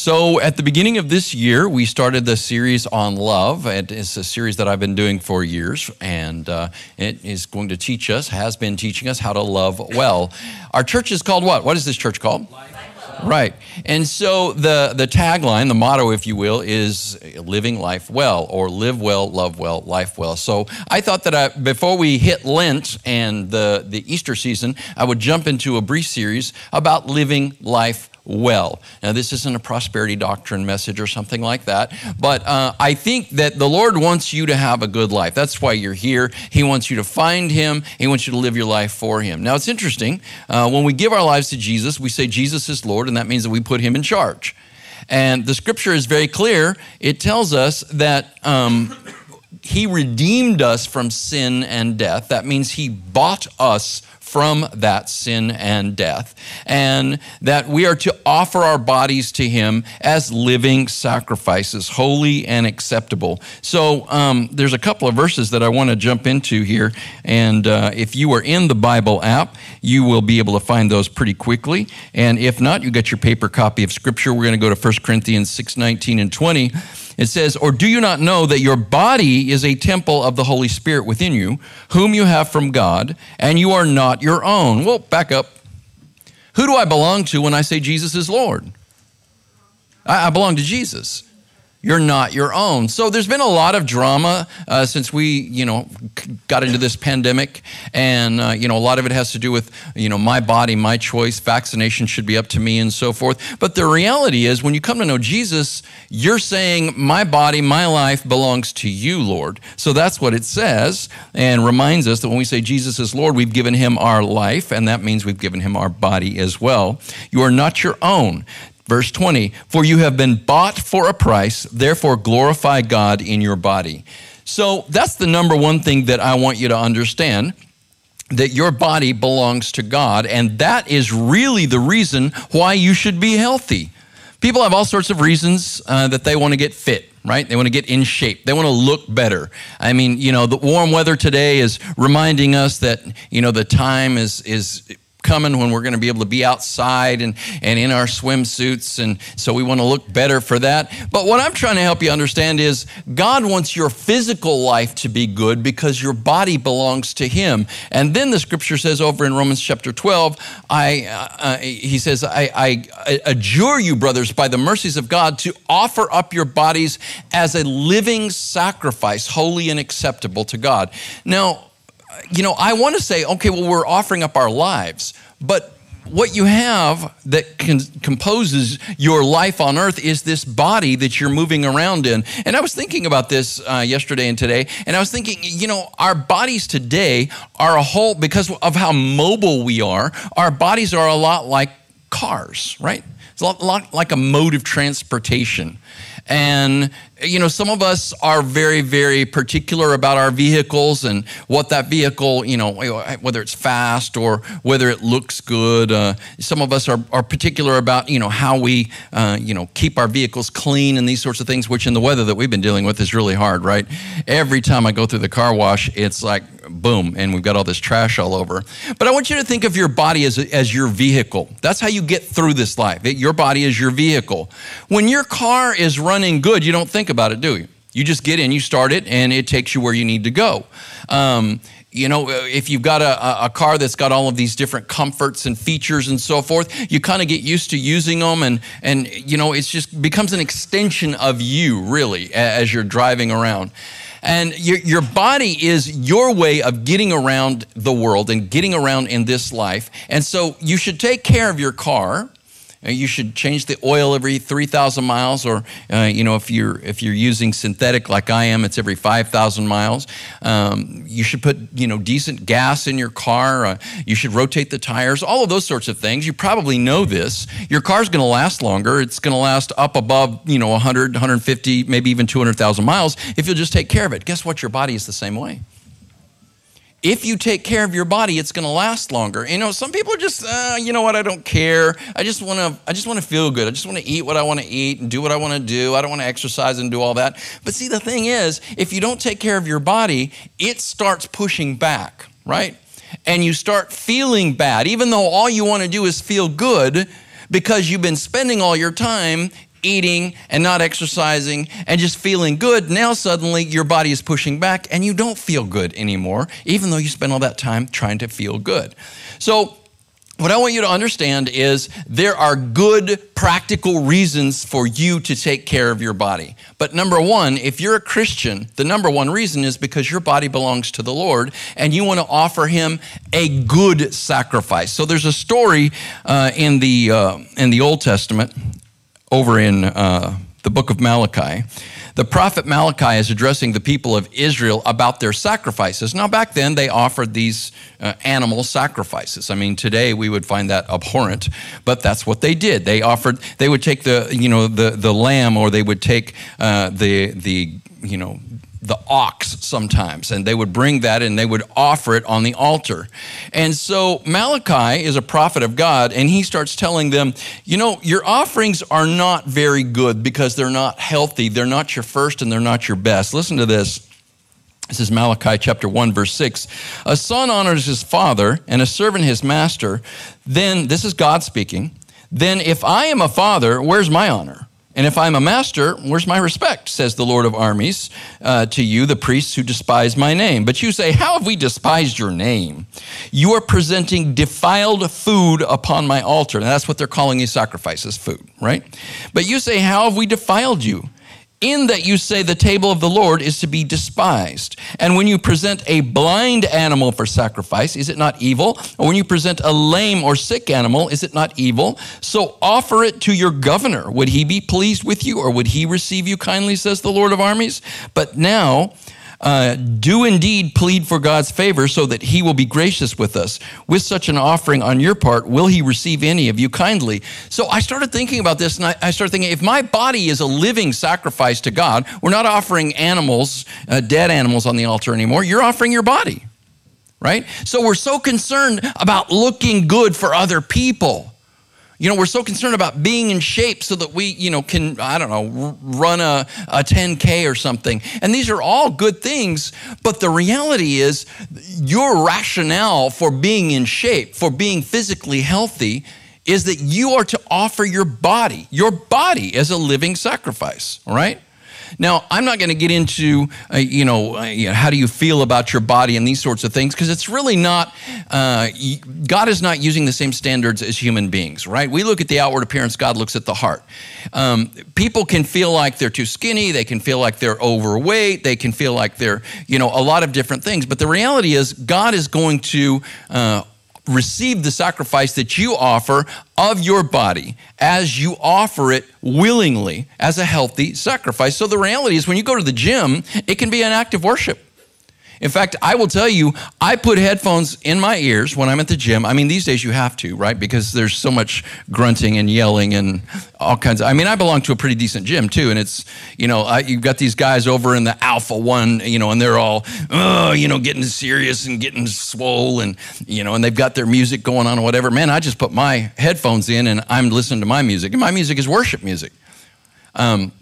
So, at the beginning of this year, we started the series on love. It's a series that I've been doing for years, and uh, it is going to teach us, has been teaching us how to love well. Our church is called what? What is this church called? Life. Right. And so the, the tagline, the motto, if you will, is living life well or live well, love well, life well. So I thought that I, before we hit Lent and the, the Easter season, I would jump into a brief series about living life well. Now, this isn't a prosperity doctrine message or something like that, but uh, I think that the Lord wants you to have a good life. That's why you're here. He wants you to find Him, He wants you to live your life for Him. Now, it's interesting. Uh, when we give our lives to Jesus, we say Jesus is Lord, and that means that we put Him in charge. And the scripture is very clear. It tells us that. Um, he redeemed us from sin and death. That means He bought us from that sin and death, and that we are to offer our bodies to Him as living sacrifices, holy and acceptable. So um, there's a couple of verses that I want to jump into here, and uh, if you are in the Bible app, you will be able to find those pretty quickly. And if not, you get your paper copy of Scripture. We're going to go to 1 Corinthians 6 19 and 20. It says, Or do you not know that your body is a temple of the Holy Spirit within you, whom you have from God, and you are not your own? Well, back up. Who do I belong to when I say Jesus is Lord? I, belong to Jesus you're not your own. So there's been a lot of drama uh, since we, you know, got into this pandemic, and uh, you know, a lot of it has to do with, you know, my body, my choice. Vaccination should be up to me, and so forth. But the reality is, when you come to know Jesus, you're saying, "My body, my life belongs to you, Lord." So that's what it says, and reminds us that when we say Jesus is Lord, we've given Him our life, and that means we've given Him our body as well. You are not your own. Verse 20, for you have been bought for a price, therefore glorify God in your body. So that's the number one thing that I want you to understand that your body belongs to God, and that is really the reason why you should be healthy. People have all sorts of reasons uh, that they want to get fit right? They want to get in shape. They want to look better. I mean, you know, the warm weather today is reminding us that, you know, the time is is coming when we're going to be able to be outside and, and in our swimsuits. And so we want to look better for that. But what I'm trying to help you understand is God wants your physical life to be good because your body belongs to Him. And then the scripture says over in Romans chapter 12, I, uh, he says, I, I adjure you, brothers, by the mercies of God, to offer up your bodies as a living sacrifice, holy and acceptable to God. Now, you know, I want to say, okay, well, we're offering up our lives, but what you have that composes your life on earth is this body that you're moving around in. And I was thinking about this uh, yesterday and today, and I was thinking, you know, our bodies today are a whole, because of how mobile we are, our bodies are a lot like cars, right? It's a lot, lot like a mode of transportation. And, you know, some of us are very, very particular about our vehicles and what that vehicle, you know, whether it's fast or whether it looks good. Uh, some of us are, are particular about, you know, how we, uh, you know, keep our vehicles clean and these sorts of things, which in the weather that we've been dealing with is really hard, right? Every time I go through the car wash, it's like, boom, and we've got all this trash all over. But I want you to think of your body as, as your vehicle. That's how you get through this life. Your body is your vehicle. When your car is running good, you don't think about it, do you? You just get in, you start it, and it takes you where you need to go. Um, you know, if you've got a, a, car that's got all of these different comforts and features and so forth, you kind of get used to using them, and and you know, it's just becomes an extension of you, really, as you're driving around. And your, your body is your way of getting around the world and getting around in this life. And so you should take care of your car you should change the oil every 3,000 miles, or uh, you know, if you're if you're using synthetic like I am, it's every 5,000 miles. Um, you should put you know decent gas in your car. Uh, you should rotate the tires. All of those sorts of things. You probably know this. Your car's going to last longer. It's going to last up above you know 100, 150, maybe even 200,000 miles if you'll just take care of it. Guess what? Your body is the same way if you take care of your body it's going to last longer. You know some people are just uh, you know what i don't care. I just want to i just want to feel good. I just want to eat what i want to eat and do what i want to do. I don't want to exercise and do all that. But see the thing is if you don't take care of your body it starts pushing back right? And you start feeling bad even though all you want to do is feel good because you've been spending all your time eating and not exercising and just feeling good, now suddenly your body is pushing back and you don't feel good anymore, even though you spent all that time trying to feel good. So, what I want you to understand is there are good practical reasons for you to take care of your body. But number one, if you're a Christian, the number one reason is because your body belongs to the Lord and you want to offer Him a good sacrifice. So there's a story uh, in, the, uh, in the Old Testament over in uh, the book of Malachi the prophet Malachi is addressing the people of Israel about their sacrifices. Now, back then, they offered these uh, animal sacrifices. I mean, today we would find that abhorrent, but that's what they did. They offered, they would take the, you know, the, the lamb or they would take uh, the, the, you know, the ox sometimes, and they would bring that and they would offer it on the altar. And so Malachi is a prophet of God, and he starts telling them, you know, your offerings are not very good because they're not healthy. They're not your first and they're not your best. Listen to this. This is Malachi chapter 1, verse 6. A son honors his father, and a servant his master. Then, this is God speaking. Then, if I am a father, where's my honor? And if I'm a master, where's my respect, says the Lord of armies uh, to you, the priests who despise my name? But you say, How have we despised your name? You are presenting defiled food upon my altar. And that's what they're calling these sacrifices food, right? But you say, How have we defiled you? In that you say the table of the Lord is to be despised. And when you present a blind animal for sacrifice, is it not evil? Or when you present a lame or sick animal, is it not evil? So offer it to your governor. Would he be pleased with you, or would he receive you kindly, says the Lord of armies? But now, uh, do indeed plead for God's favor so that he will be gracious with us. With such an offering on your part, will he receive any of you kindly? So I started thinking about this and I, I started thinking if my body is a living sacrifice to God, we're not offering animals, uh, dead animals on the altar anymore. You're offering your body, right? So we're so concerned about looking good for other people. You know, we're so concerned about being in shape so that we, you know, can, I don't know, run a, a 10K or something. And these are all good things, but the reality is your rationale for being in shape, for being physically healthy, is that you are to offer your body, your body as a living sacrifice, all right? Now, I'm not going to get into, uh, you, know, uh, you, know, how do you feel about your body and these sorts of things, because it's really not, uh, God is not using the same standards as human beings, right? We look at the outward appearance, God looks at the heart. Um, people can feel like they're too skinny, they can feel like they're overweight, they can feel like they're, you know, a lot of different things. But the reality is, God is going to uh, receive the sacrifice that you offer of your body as you offer it willingly as a healthy sacrifice. So the reality is, when you go to the gym, it can be an act of worship. In fact, I will tell you, I put headphones in my ears when I'm at the gym. I mean, these days you have to, right? Because there's so much grunting and yelling and all kinds of. I mean, I belong to a pretty decent gym too, and it's you know I, you've got these guys over in the Alpha One, you know, and they're all oh, you know getting serious and getting swole, and you know, and they've got their music going on or whatever. Man, I just put my headphones in and I'm listening to my music, and my music is worship music. Um,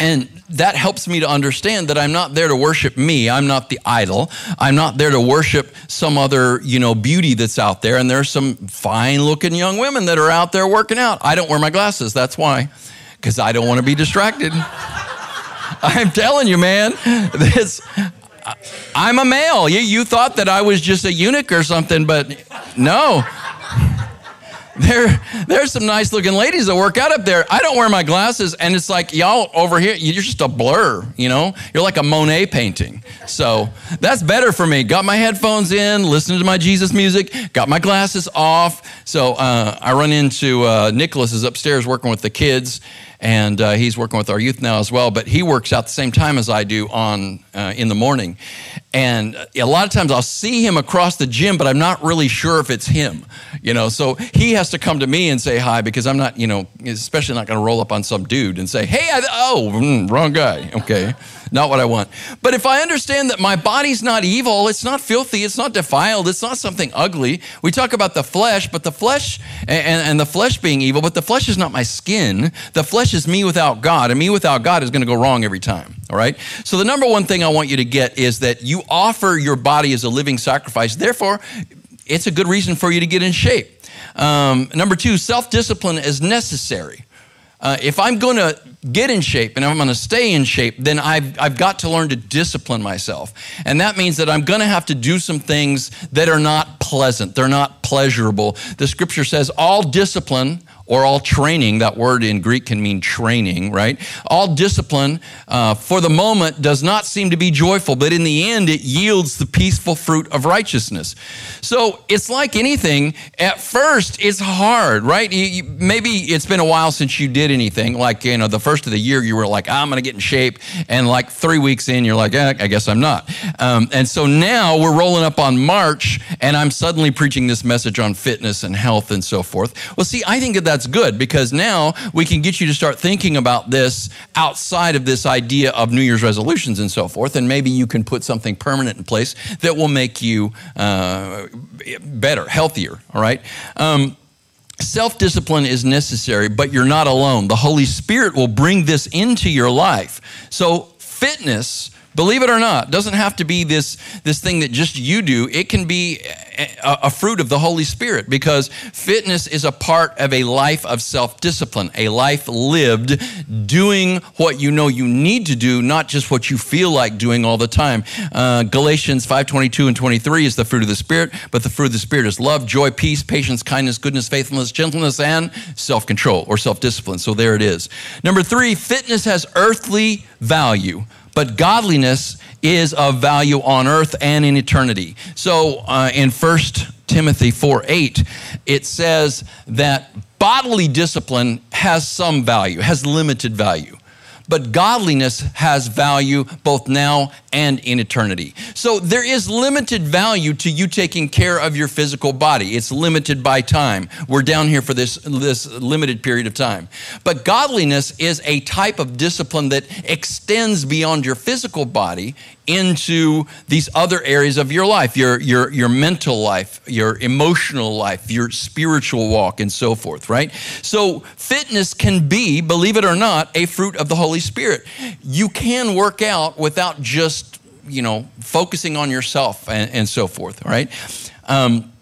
and that helps me to understand that I'm not there to worship me. I'm not the idol. I'm not there to worship some other, you know, beauty that's out there. And there's some fine looking young women that are out there working out. I don't wear my glasses. That's why, because I don't want to be distracted. I'm telling you, man, this, I'm a male. You, you thought that I was just a eunuch or something, but no there, there's some nice looking ladies that work out up there. I don't wear my glasses, and it's like y'all over here, you're just a blur, you know? You're like a Monet painting. So that's better for me. Got my headphones in, listening to my Jesus music, got my glasses off. So uh, I run into uh, Nicholas is upstairs working with the kids, and uh, he's working with our youth now as well. But he works out the same time as I do on uh, in the morning, and a lot of times I'll see him across the gym, but I'm not really sure if it's him, you know. So he has to come to me and say hi because I'm not, you know, especially not going to roll up on some dude and say, "Hey, I, oh, mm, wrong guy." Okay not what I want. But if I understand that my body's not evil, it's not filthy, it's not defiled, it's not something ugly. We talk about the flesh, but the flesh and, and the flesh being evil, but the flesh is not my skin. The flesh is me without God, and me without God is going to go wrong every time. All right? So the number one thing I want you to get is that you offer your body as a living sacrifice. Therefore, it's a good reason for you to get in shape. Um, number two, self discipline is necessary. uh, if I'm going to get in shape and I'm going to stay in shape, then I've, I've got to learn to discipline myself. And that means that I'm going to have to do some things that are not pleasant, they're not pleasurable. The scripture says, all discipline or all training, that word in Greek can mean training, right? All discipline uh, for the moment does not seem to be joyful, but in the end, it yields the peaceful fruit of righteousness. So it's like anything, at first, it's hard, right? You, you, maybe it's been a while since you did anything. Like, you know, the first of the year, you were like, I'm going to get in shape. And like three weeks in, you're like, eh, I guess I'm not. Um, and so now we're rolling up on March, and I'm suddenly preaching this message on fitness and health and so forth. Well, see, I think that that's good because now we can get you to start thinking about this outside of this idea of New Year's resolutions and so forth. And maybe you can put something permanent in place that will make you uh, better, healthier, all right? Um, Self discipline is necessary, but you're not alone. The Holy Spirit will bring this into your life. So, fitness Believe it or not, doesn't have to be this, this thing that just you do. It can be a, a fruit of the Holy Spirit because fitness is a part of a life of self discipline, a life lived doing what you know you need to do, not just what you feel like doing all the time. Uh, Galatians 5 22 and 23 is the fruit of the Spirit, but the fruit of the Spirit is love, joy, peace, patience, kindness, goodness, faithfulness, gentleness, and self control or self discipline. So there it is. Number three, fitness has earthly value but godliness is of value on earth and in eternity. So uh, in 1 Timothy 4 8, it says that bodily discipline has some value, has limited value but godliness has value both now and in eternity. So there is limited value to you taking care of your physical body. It's limited by time. We're down here for this, this limited period of time. But godliness is a type of discipline that extends beyond your physical body into these other areas of your life your, your, your mental life, your emotional life, your spiritual walk, and so forth, right? So, fitness can be, believe it or not, a fruit of the Holy Spirit. You can work out without just, you know, focusing on yourself and, and so forth, right? Um,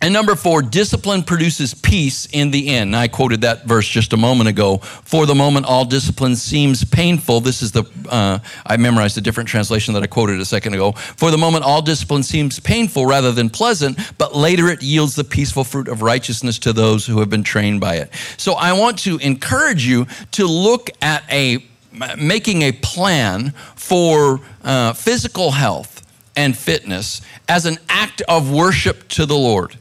and number four, discipline produces peace in the end. I quoted that verse just a moment ago. For the moment, all discipline seems painful. This is the, uh, I memorized a different translation that I quoted a second ago. For the moment, all discipline seems painful rather than pleasant, but later it yields the peaceful fruit of righteousness to those who have been trained by it. So I want to encourage you to look at a, making a plan for uh, physical health and fitness as an act of worship to the Lord.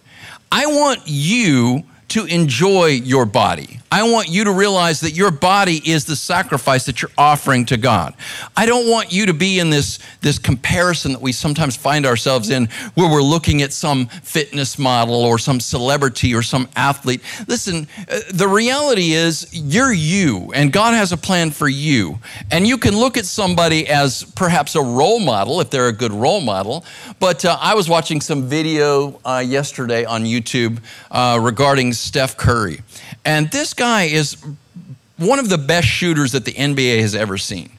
I want you to enjoy your body. I want you to realize that your body is the sacrifice that you're offering to God. I don't want you to be in this, this comparison that we sometimes find ourselves in where we're looking at some fitness model or some celebrity or some athlete. Listen, uh, the reality is you're you and God has a plan for you. And you can look at somebody as perhaps a role model if they're a good role model. But uh, I was watching some video uh, yesterday on YouTube uh, regarding Steph Curry. And this guy is one of the best shooters that the NBA has ever seen.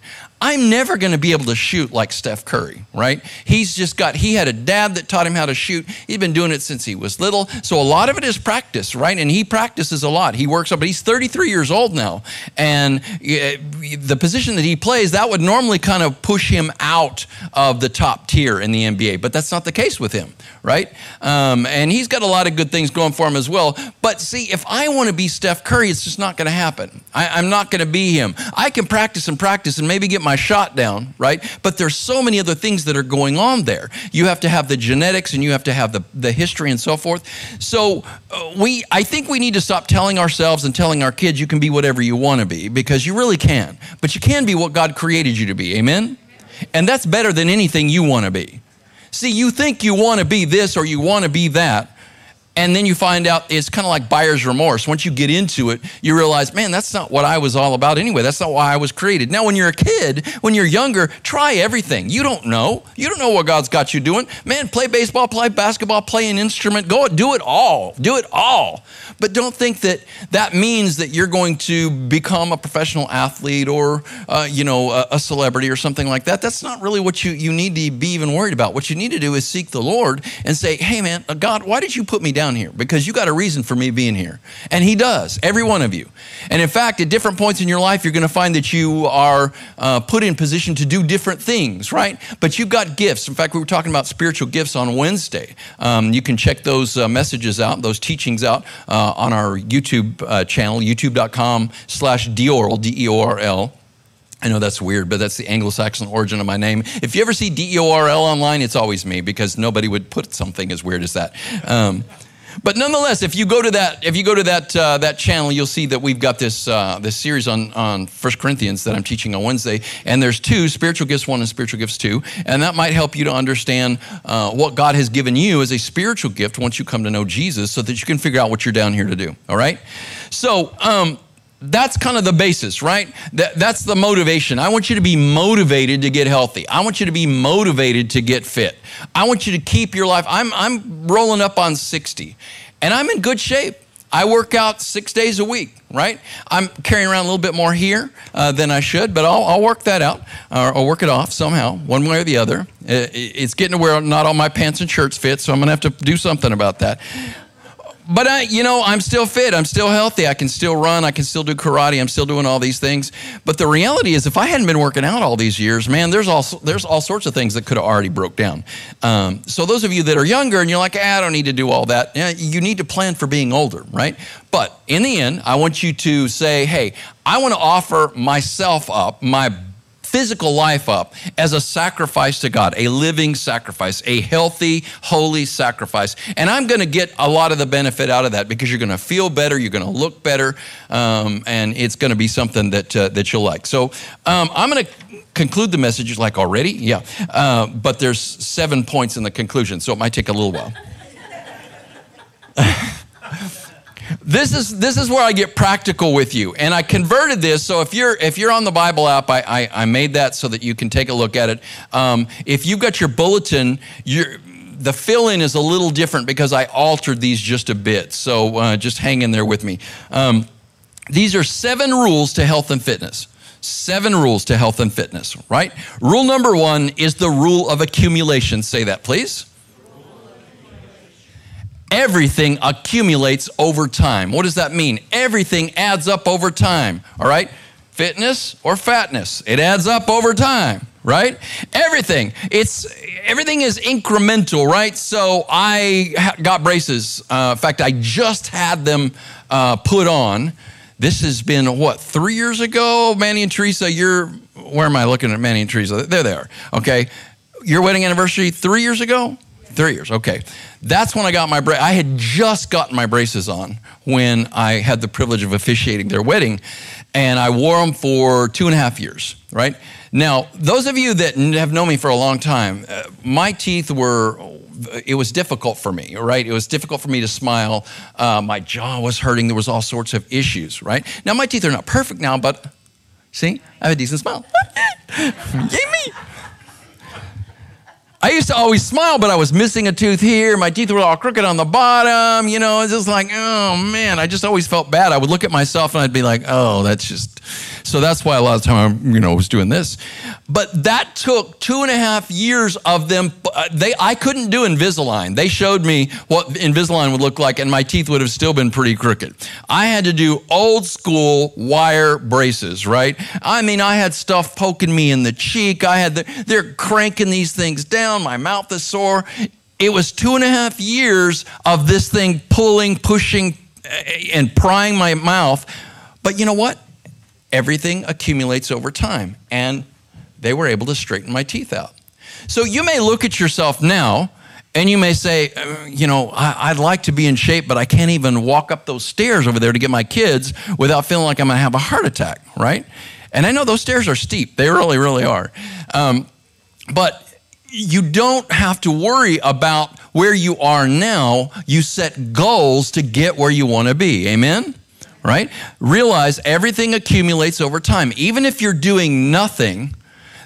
I'm never going to be able to shoot like Steph Curry, right? He's just got, he had a dad that taught him how to shoot. He's been doing it since he was little. So a lot of it is practice, right? And he practices a lot. He works up, but he's 33 years old now. And the position that he plays, that would normally kind of push him out of the top tier in the NBA. But that's not the case with him, right? Um, and he's got a lot of good things going for him as well. But see, if I want to be Steph Curry, it's just not going to happen. I, I'm not going to be him. I can practice and practice and maybe get my shot down, right? But there's so many other things that are going on there. You have to have the genetics and you have to have the, the history and so forth. So uh, we, I think we need to stop telling ourselves and telling our kids you can be whatever you want to be because you really can. But you can be what God created you to be. Amen? And that's better than anything you want to be. See, you think you want to be this or you want to be that, and then you find out it's kind of like buyer's remorse. Once you get into it, you realize, man, that's not what I was all about anyway. That's not why I was created. Now, when you're a kid, when you're younger, try everything. You don't know. You don't know what God's got you doing. Man, play baseball, play basketball, play an instrument. Go do it all. Do it all. But don't think that that means that you're going to become a professional athlete or, uh, you know, a, a celebrity or something like that. That's not really what you, you need to be even worried about. What you need to do is seek the Lord and say, hey, man, God, why did you put me down? Down here because you got a reason for me being here. And He does, every one of you. And in fact, at different points in your life, you're going to find that you are uh, put in position to do different things, right? But you've got gifts. In fact, we were talking about spiritual gifts on Wednesday. Um, you can check those uh, messages out, those teachings out uh, on our YouTube uh, channel, youtube.com slash Deorl, D-E-O-R-L. I know that's weird, but that's the Anglo Saxon origin of my name. If you ever see D E O R L online, it's always me because nobody would put something as weird as that. Um, but nonetheless, if you go to that, if you go to that uh, that channel, you'll see that we've got this uh, this series on on First Corinthians that I'm teaching on Wednesday, and there's two spiritual gifts one and spiritual gifts two, and that might help you to understand uh, what God has given you as a spiritual gift once you come to know Jesus, so that you can figure out what you're down here to do. All right, so. Um, that's kind of the basis, right? That, that's the motivation. I want you to be motivated to get healthy. I want you to be motivated to get fit. I want you to keep your life. I'm, I'm rolling up on 60 and I'm in good shape. I work out six days a week, right? I'm carrying around a little bit more here uh, than I should, but I'll, I'll work that out or I'll work it off somehow, one way or the other. It's getting to where not all my pants and shirts fit, so I'm going to have to do something about that but I, you know, I'm still fit. I'm still healthy. I can still run. I can still do karate. I'm still doing all these things. But the reality is, if I hadn't been working out all these years, man, there's all there's all sorts of things that could have already broke down. Um, so those of you that are younger and you're like, ah, I don't need to do all that. Yeah, you need to plan for being older, right? But in the end, I want you to say, hey, I want to offer myself up, my physical life up as a sacrifice to God, a living sacrifice, a healthy, holy sacrifice. And I'm going to get a lot of the benefit out of that because you're going to feel better, you're going to look better, um, and it's going to be something that, uh, that you'll like. So um, I'm going to conclude the message like already, yeah, uh, but there's seven points in the conclusion, so it might take a little while. This is this is where I get practical with you, and I converted this. So if you're if you're on the Bible app, I I, I made that so that you can take a look at it. Um, if you've got your bulletin, you the fill in is a little different because I altered these just a bit. So uh, just hang in there with me. Um, these are seven rules to health and fitness. Seven rules to health and fitness, right? Rule number one is the rule of accumulation. Say that, please everything accumulates over time. What does that mean? Everything adds up over time, all right? Fitness or fatness, it adds up over time, right? Everything. It's everything is incremental, right? So I got braces. Uh, in fact, I just had them uh, put on. This has been what three years ago, Manny and Teresa. You're where am I looking at Manny and Teresa? There they are. Okay, your wedding anniversary three years ago. Three years, okay. That's when I got my braces. I had just gotten my braces on when I had the privilege of officiating their wedding, and I wore them for two and a half years, right? Now, those of you that have known me for a long time, uh, my teeth were, it was difficult for me, right? It was difficult for me to smile. Uh, my jaw was hurting. There was all sorts of issues, right? Now, my teeth are not perfect now, but see, I have a decent smile. Yay me! I used to always smile, but I was missing a tooth here. My teeth were all crooked on the bottom. You know, it's just like, oh man, I just always felt bad. I would look at myself and I'd be like, oh, that's just. So that's why a lot of time I, you know, was doing this. But that took two and a half years of them. Uh, they, I couldn't do Invisalign. They showed me what Invisalign would look like, and my teeth would have still been pretty crooked. I had to do old school wire braces, right? I mean, I had stuff poking me in the cheek. I had the, they're cranking these things down down, my mouth is sore. It was two and a half years of this thing pulling, pushing, eh, and prying my mouth. But you know what? Everything accumulates over time. And they were able to straighten my teeth out. So you may look at yourself now and you may say, uh, you know, I'd like to be in shape, but I can't even walk up those stairs over there to get my kids without feeling like I'm going to have a heart attack, right? And I know those stairs are steep. They really, really are. Um, but you don't have to worry about where you are now. You set goals to get where you want to be. Amen? Right? Realize everything accumulates over time. Even if you're doing nothing,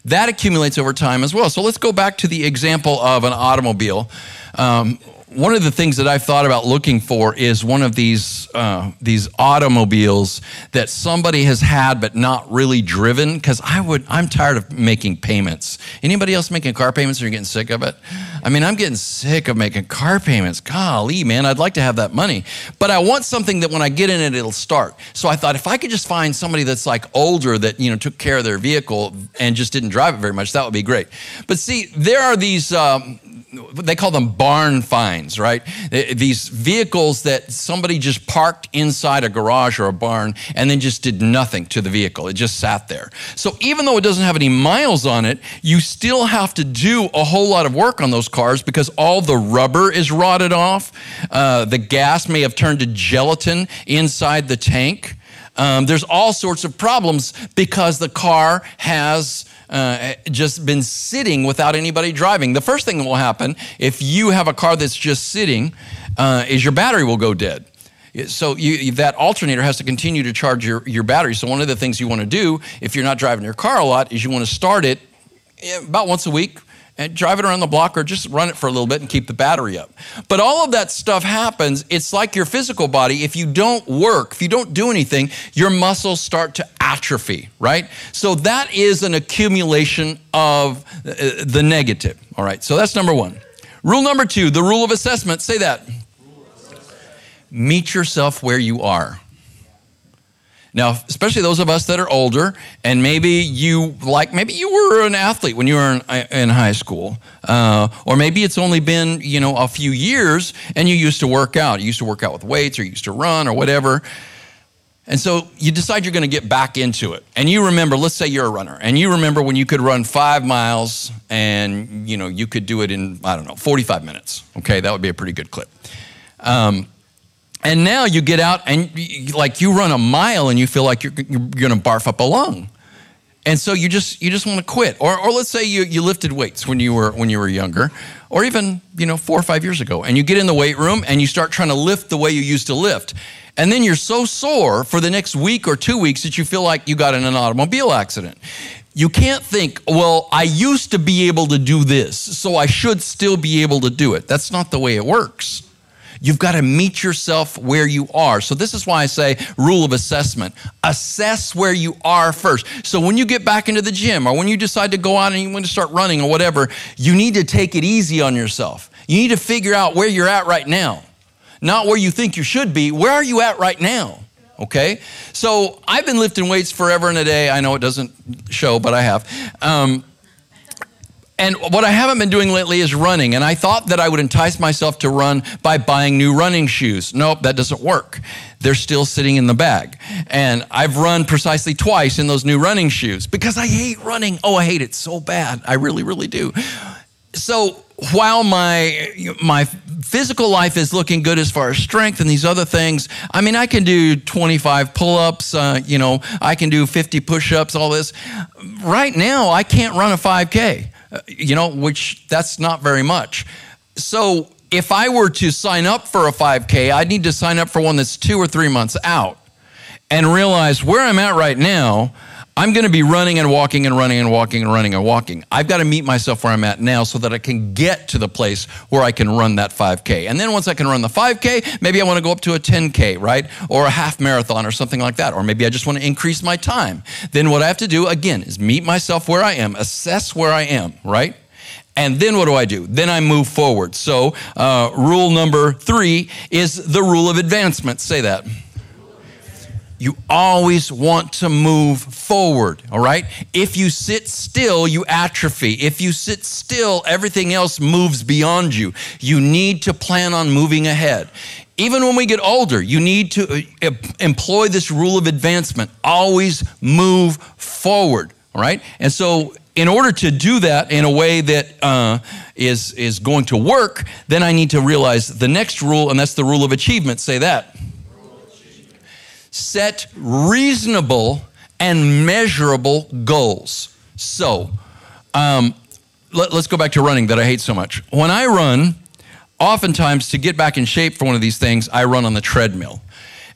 that accumulates over time as well. So let's go back to the example of an automobile. Um, one of the things that I've thought about looking for is one of these uh, these automobiles that somebody has had but not really driven. Because I would, I'm tired of making payments. Anybody else making car payments? Or you're getting sick of it? I mean, I'm getting sick of making car payments. Golly, man, I'd like to have that money, but I want something that when I get in it, it'll start. So I thought if I could just find somebody that's like older that you know took care of their vehicle and just didn't drive it very much, that would be great. But see, there are these. Um, they call them barn finds, right? These vehicles that somebody just parked inside a garage or a barn and then just did nothing to the vehicle. It just sat there. So even though it doesn't have any miles on it, you still have to do a whole lot of work on those cars because all the rubber is rotted off. Uh, the gas may have turned to gelatin inside the tank. Um, there's all sorts of problems because the car has uh, just been sitting without anybody driving. The first thing that will happen if you have a car that's just sitting uh, is your battery will go dead. So you, that alternator has to continue to charge your, your battery. So one of the things you want to do if you're not driving your car a lot is you want to start it eh, about once a week and drive it around the block or just run it for a little bit and keep the battery up. But all of that stuff happens. It's like your physical body. If you don't work, if you don't do anything, your muscles start to atrophy, right? So that is an accumulation of uh, the negative. All right, so that's number one. Rule number two, the rule of assessment. Say that. Meet yourself where you are. Now, especially those of us that are older, and maybe you like, maybe you were an athlete when you were in, in high school, uh, or maybe it's only been you know a few years, and you used to work out. You used to work out with weights, or you used to run, or whatever. And so you decide you're going to get back into it. And you remember, let's say you're a runner, and you remember when you could run five miles, and you know you could do it in I don't know 45 minutes. Okay, that would be a pretty good clip. Um, and now you get out and like you run a mile and you feel like you're, you're going to barf up a lung. And so you just you just want to quit. Or, or let's say you, you lifted weights when you were when you were younger, or even you know four or five years ago, and you get in the weight room and you start trying to lift the way you used to lift, and then you're so sore for the next week or two weeks that you feel like you got in an automobile accident. You can't think, well, I used to be able to do this, so I should still be able to do it. That's not the way it works. You've got to meet yourself where you are. So, this is why I say rule of assessment assess where you are first. So, when you get back into the gym or when you decide to go out and you want to start running or whatever, you need to take it easy on yourself. You need to figure out where you're at right now, not where you think you should be. Where are you at right now? Okay? So, I've been lifting weights forever and a day. I know it doesn't show, but I have. Um, and what I haven't been doing lately is running. And I thought that I would entice myself to run by buying new running shoes. Nope, that doesn't work. They're still sitting in the bag. And I've run precisely twice in those new running shoes because I hate running. Oh, I hate it so bad. I really, really do. So while my my physical life is looking good as far as strength and these other things, I mean, I can do 25 pull-ups. Uh, you know, I can do 50 push-ups. All this. Right now, I can't run a 5K. Uh, you know, which that's not very much. So if I were to sign up for a 5K, I'd need to sign up for one that's two or three months out and realize where I'm at right now. I'm going to be running and walking and running and walking and running and walking. I've got to meet myself where I'm at now so that I can get to the place where I can run that 5K. And then once I can run the 5K, maybe I want to go up to a 10K, right? Or a half marathon or something like that. Or maybe I just want to increase my time. Then what I have to do, again, is meet myself where I am, assess where I am, right? And then what do I do? Then I move forward. So, uh, rule number three is the rule of advancement. Say that you always want to move forward, all right? If you sit still, you atrophy. If you sit still, everything else moves beyond you. You need to plan on moving ahead. Even when we get older, you need to uh, employ this rule of advancement. Always move forward, all right? And so, in order to do that in a way that uh, is is going to work, then I need to realize the next rule, and that's the rule of achievement. Say that set reasonable and measurable goals. So, um, let, us go back to running that I hate so much. When I run, oftentimes to get back in shape for one of these things, I run on the treadmill.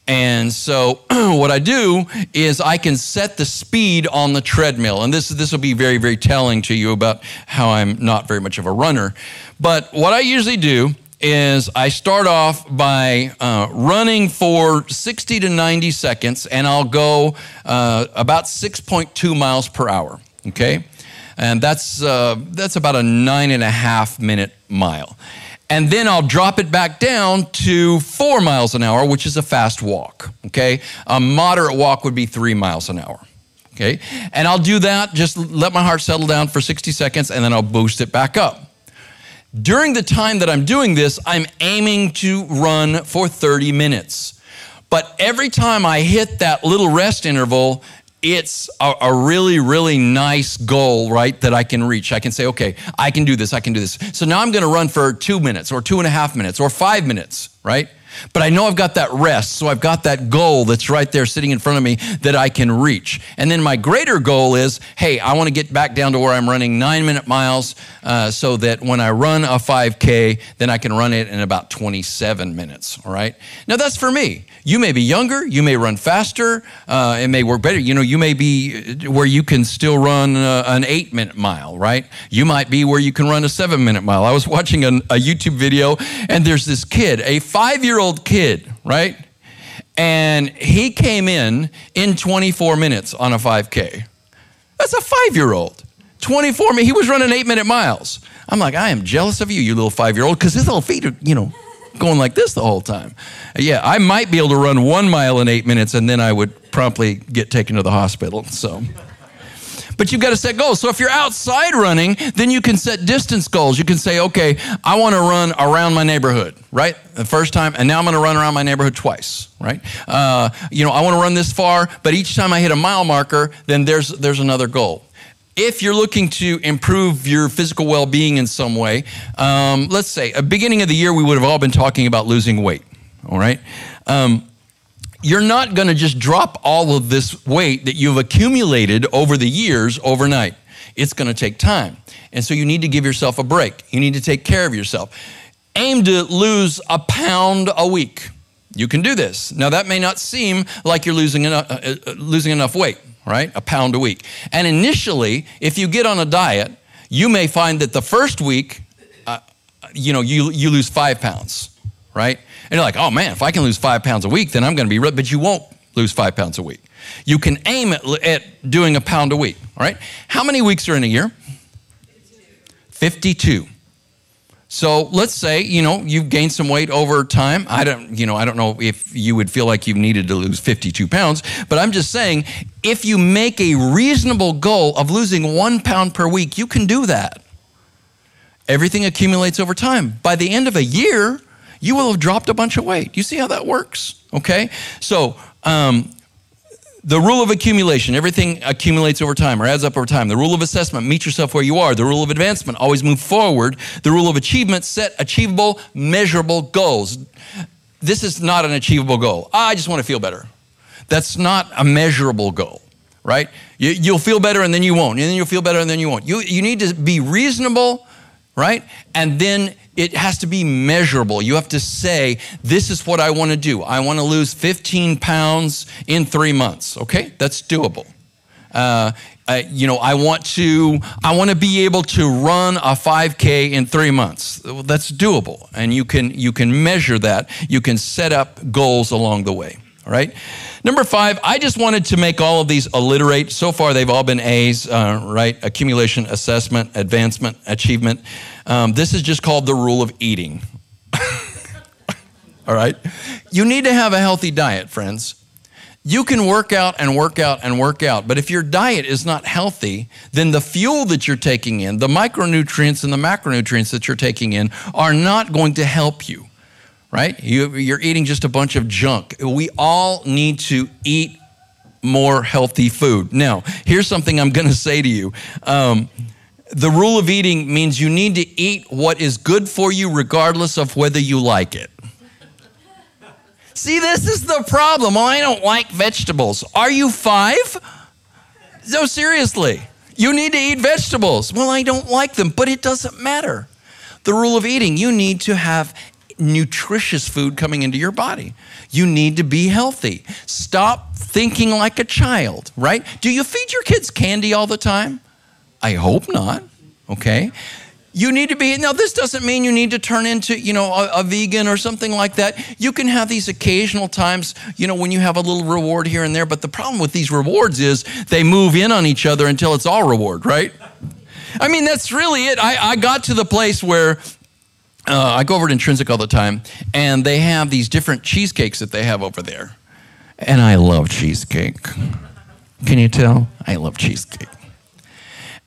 And so what I do is I can set the speed on the treadmill. And this, this will be very, very telling to you about how I'm not very much of a runner. But what I usually do is I start off by uh, running for 60 to 90 seconds, and I'll go uh, about 6.2 miles per hour. Okay, and that's uh, that's about a nine and a half minute mile. And then I'll drop it back down to four miles an hour, which is a fast walk. Okay, a moderate walk would be three miles an hour. Okay, and I'll do that. Just let my heart settle down for 60 seconds, and then I'll boost it back up. During the time that I'm doing this, I'm aiming to run for 30 minutes. But every time I hit that little rest interval, it's a, a, really, really nice goal, right? That I can reach. I can say, okay, I can do this, I can do this. So now I'm gonna run for two minutes or two and a half minutes or five minutes, right? But I know I've got that rest, so I've got that goal that's right there sitting in front of me that I can reach. And then my greater goal is hey, I want to get back down to where I'm running nine minute miles uh, so that when I run a 5K, then I can run it in about 27 minutes, all right? Now that's for me. You may be younger, you may run faster, uh, it may work better. You know, you may be where you can still run uh, an eight minute mile, right? You might be where you can run a seven minute mile. I was watching a, a YouTube video and there's this kid, a five year old kid, right? And he came in in 24 minutes on a 5K. That's a five year old. 24 minutes. He was running eight minute miles. I'm like, I am jealous of you, you little five year old, because his little feet are, you know, going like this the whole time. Yeah, I might be able to run one mile in eight minutes and then I would promptly get taken to the hospital. So but you've got to set goals. So if you're outside running, then you can set distance goals. You can say, okay, I want to run around my neighborhood, right? The first time, and now I'm going to run around my neighborhood twice, right? Uh, you know, I want to run this far, but each time I hit a mile marker, then there's there's another goal. If you're looking to improve your physical well being in some way, um, let's say, at beginning of the year, we would have all been talking about losing weight, all right? Um, you're not going to just drop all of this weight that you've accumulated over the years overnight. It's going to take time. And so you need to give yourself a break. You need to take care of yourself. Aim to lose a pound a week. You can do this. Now, that may not seem like you're losing enough, uh, uh, losing enough weight, right? A pound a week. And initially, if you get on a diet, you may find that the first week, uh, you know, you, you lose five pounds, right? And you're like, oh man, if I can lose five pounds a week, then I'm going to be, but you won't lose five pounds a week. You can aim at, at doing a pound a week, all right? How many weeks are in a year? 52. So let's say, you know, you've gained some weight over time. I don't, you know, I don't know if you would feel like you've needed to lose 52 pounds, but I'm just saying, if you make a reasonable goal of losing one pound per week, you can do that. Everything accumulates over time. By the end of a year, you will have dropped a bunch of weight. You see how that works? Okay? So, um, the rule of accumulation, everything accumulates over time or adds up over time. The rule of assessment, meet yourself where you are. The rule of advancement, always move forward. The rule of achievement, set achievable, measurable goals. This is not an achievable goal. I just want to feel better. That's not a measurable goal, right? You, will feel better and then you won't. And then you'll feel better and then you won't. You, you need to be reasonable, right? And then it has to be measurable. You have to say, this is what I want to do. I want to lose 15 pounds in three months. Okay, that's doable. Uh, uh, you know, I want to, I want to be able to run a 5K in three months. That's doable, and you can you can measure that. You can set up goals along the way. All right. Number five, I just wanted to make all of these alliterate. So far, they've all been A's, uh, right? Accumulation, assessment, advancement, achievement. Um, this is just called the rule of eating. All right? You need to have a healthy diet, friends. You can work out and work out and work out, but if your diet is not healthy, then the fuel that you're taking in, the micronutrients and the macronutrients that you're taking in, are not going to help you, right? You, are eating just a bunch of junk. We all need to eat more healthy food. Now, here's something I'm going to say to you. Um, the rule of eating means you need to eat what is good for you regardless of whether you like it. See, this is the problem. Well, I don't like vegetables. Are you five? No, seriously. You need to eat vegetables. Well, I don't like them, but it doesn't matter. The rule of eating, you need to have nutritious food coming into your body. You need to be healthy. Stop thinking like a child, right? Do you feed your kids candy all the time? I hope not. Okay? You need to be, now, this doesn't mean you need to turn into, you know, a, a, vegan or something like that. You can have these occasional times, you know, when you have a little reward here and there. But the problem with these rewards is they move in on each other until it's all reward, right? I mean, that's really it. I, I got to the place where uh, I go over to Intrinsic all the time, and they have these different cheesecakes that they have over there. And I love cheesecake. Can you tell? I love cheesecake.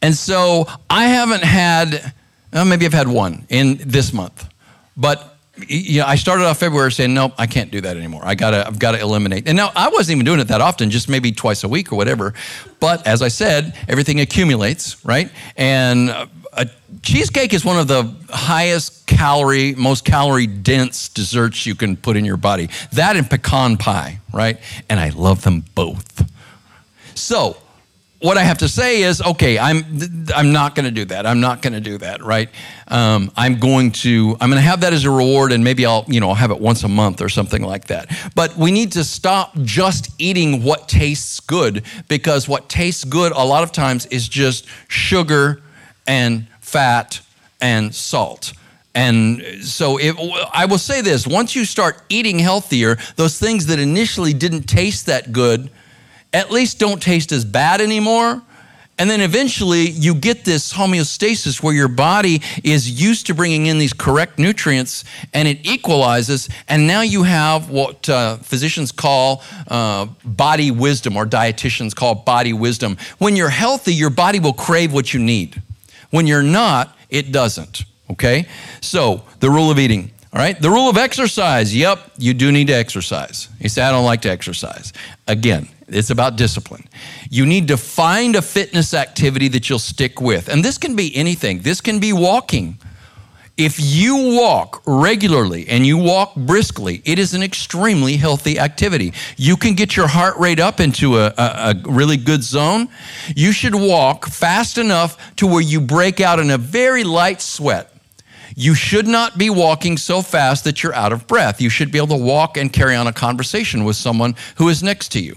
And so I haven't had, well, maybe I've had one in this month, but you know, I started off February saying, nope, I can't do that anymore. I gotta, I've got to eliminate. And now I wasn't even doing it that often, just maybe twice a week or whatever. But as I said, everything accumulates, right? And a cheesecake is one of the highest calorie, most calorie dense desserts you can put in your body. That and pecan pie, right? And I love them both. So, what I have to say is, okay, I'm I'm not going to do that. I'm not going to do that, right? Um, I'm going to I'm going to have that as a reward, and maybe I'll you know I'll have it once a month or something like that. But we need to stop just eating what tastes good because what tastes good a lot of times is just sugar and fat and salt. And so I will say this once you start eating healthier, those things that initially didn't taste that good at least don't taste as bad anymore. And then eventually you get this homeostasis where your body is used to bringing in these correct nutrients and it equalizes. And now you have what uh, physicians call uh, body wisdom or dietitians call body wisdom. When you're healthy, your body will crave what you need. When you're not, it doesn't. Okay? So, the rule of eating. All right, the rule of exercise. Yep, you do need to exercise. You say, I don't like to exercise. Again, it's about discipline. You need to find a fitness activity that you'll stick with. And this can be anything, this can be walking. If you walk regularly and you walk briskly, it is an extremely healthy activity. You can get your heart rate up into a, a, a, really good zone. You should walk fast enough to where you break out in a very light sweat. You should not be walking so fast that you're out of breath. You should be able to walk and carry on a conversation with someone who is next to you.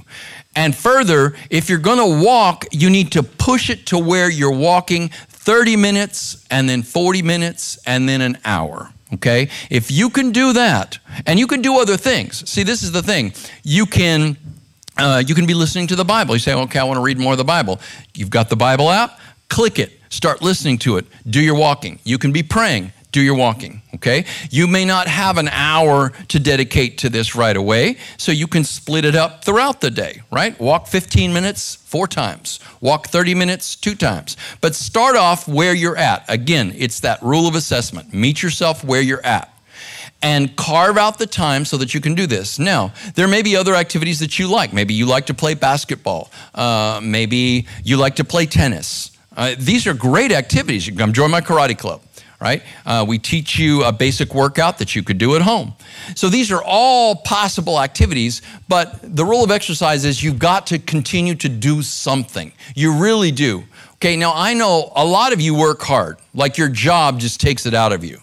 And further, if you're going to walk, you need to push it to where you're walking 30 minutes and then 40 minutes and then an hour. Okay? If you can do that, and you can do other things. See, this is the thing. You can uh, you can be listening to the Bible. You say, okay, I want to read more of the Bible. You've got the Bible app, click it, start listening to it, do your walking. You can be praying, do your walking, okay? You may not have an hour to dedicate to this right away, so you can split it up throughout the day, right? Walk 15 minutes four times, walk 30 minutes two times. But start off where you're at. Again, it's that rule of assessment meet yourself where you're at. And carve out the time so that you can do this. Now, there may be other activities that you like. Maybe you like to play basketball. Uh, maybe you like to play tennis. Uh, these are great activities. You can come join my karate club right? Uh, we teach you a basic workout that you could do at home. So these are all possible activities, but the rule of exercise is you've got to continue to do something. You really do. Okay, now I know a lot of you work hard, like your job just takes it out of you.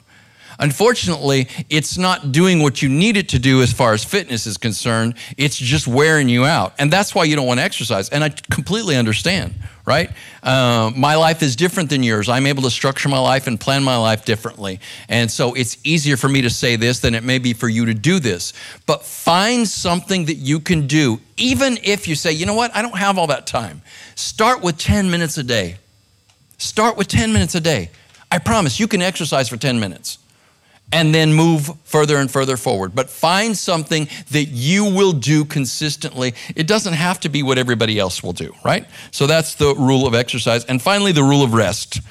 Unfortunately, it's not doing what you need it to do as far as fitness is concerned. It's just wearing you out. And that's why you don't want to exercise. And I completely understand, right? Uh, my life is different than yours. I'm able to structure my life and plan my life differently. And so it's easier for me to say this than it may be for you to do this. But find something that you can do, even if you say, you know what, I don't have all that time. Start with 10 minutes a day. Start with 10 minutes a day. I promise you can exercise for 10 minutes and then move further and further forward. But find something that you will do consistently. It doesn't have to be what everybody else will do, right? So that's the rule of exercise. And finally, the rule of rest.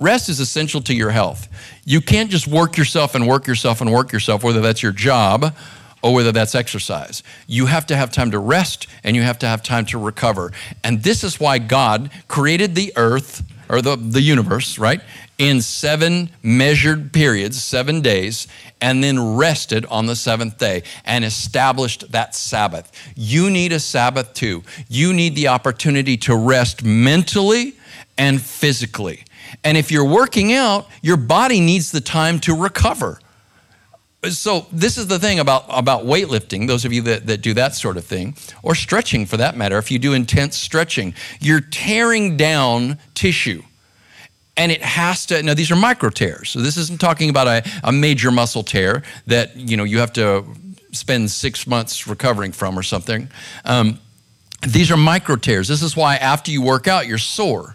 Rest is essential to your health. You can't just work yourself and work yourself and work yourself, whether that's your job or whether that's exercise. You have to have time to rest and you have to have time to recover. And this is why God created the earth or the, the universe, right? in seven measured periods, seven days, and then rested on the seventh day and established that Sabbath. You need a Sabbath too. You need the opportunity to rest mentally and physically. And if you're working out, your body needs the time to recover. So this is the thing about, about weightlifting, those of you that, that do that sort of thing, or stretching for that matter, if you do intense stretching, you're tearing down tissue. And it has to now these are micro tears. So this isn't talking about a, a major muscle tear that you know you have to spend six months recovering from or something. Um, these are micro tears. This is why after you work out you're sore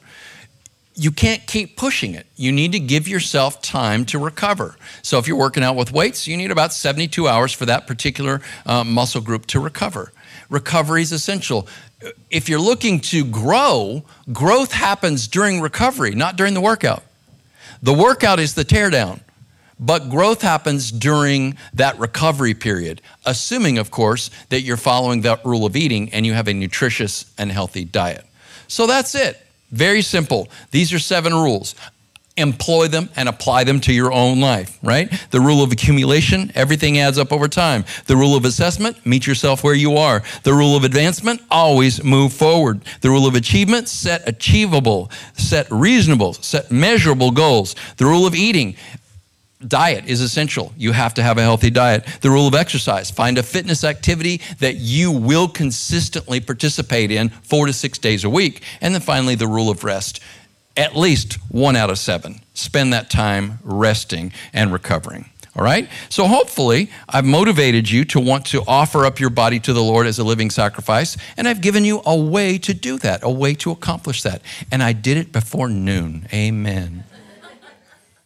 you can't keep pushing it. You need to give yourself time to recover. So, if you're working out with weights, you need about 72 hours for that particular uh, muscle group to recover. Recovery is essential. If you're looking to grow, growth happens during recovery, not during the workout. The workout is the teardown, but growth happens during that recovery period, assuming, of course, that you're following that rule of eating and you have a nutritious and healthy diet. So, that's it. Very simple. These are seven rules. Employ them and apply them to your own life, right? The rule of accumulation, everything adds up over time. The rule of assessment, meet yourself where you are. The rule of advancement, always move forward. The rule of achievement, set achievable, set reasonable, set measurable goals. The rule of eating, diet is essential. You have to have a healthy diet. The rule of exercise find a fitness activity that you will consistently participate in four to six days a week. And then finally, the rule of rest at least one out of seven. Spend that time resting and recovering. All right? So hopefully, I've motivated you to want to offer up your body to the Lord as a living sacrifice, and I've given you a way to do that, a way to accomplish that. And I did it before noon. Amen.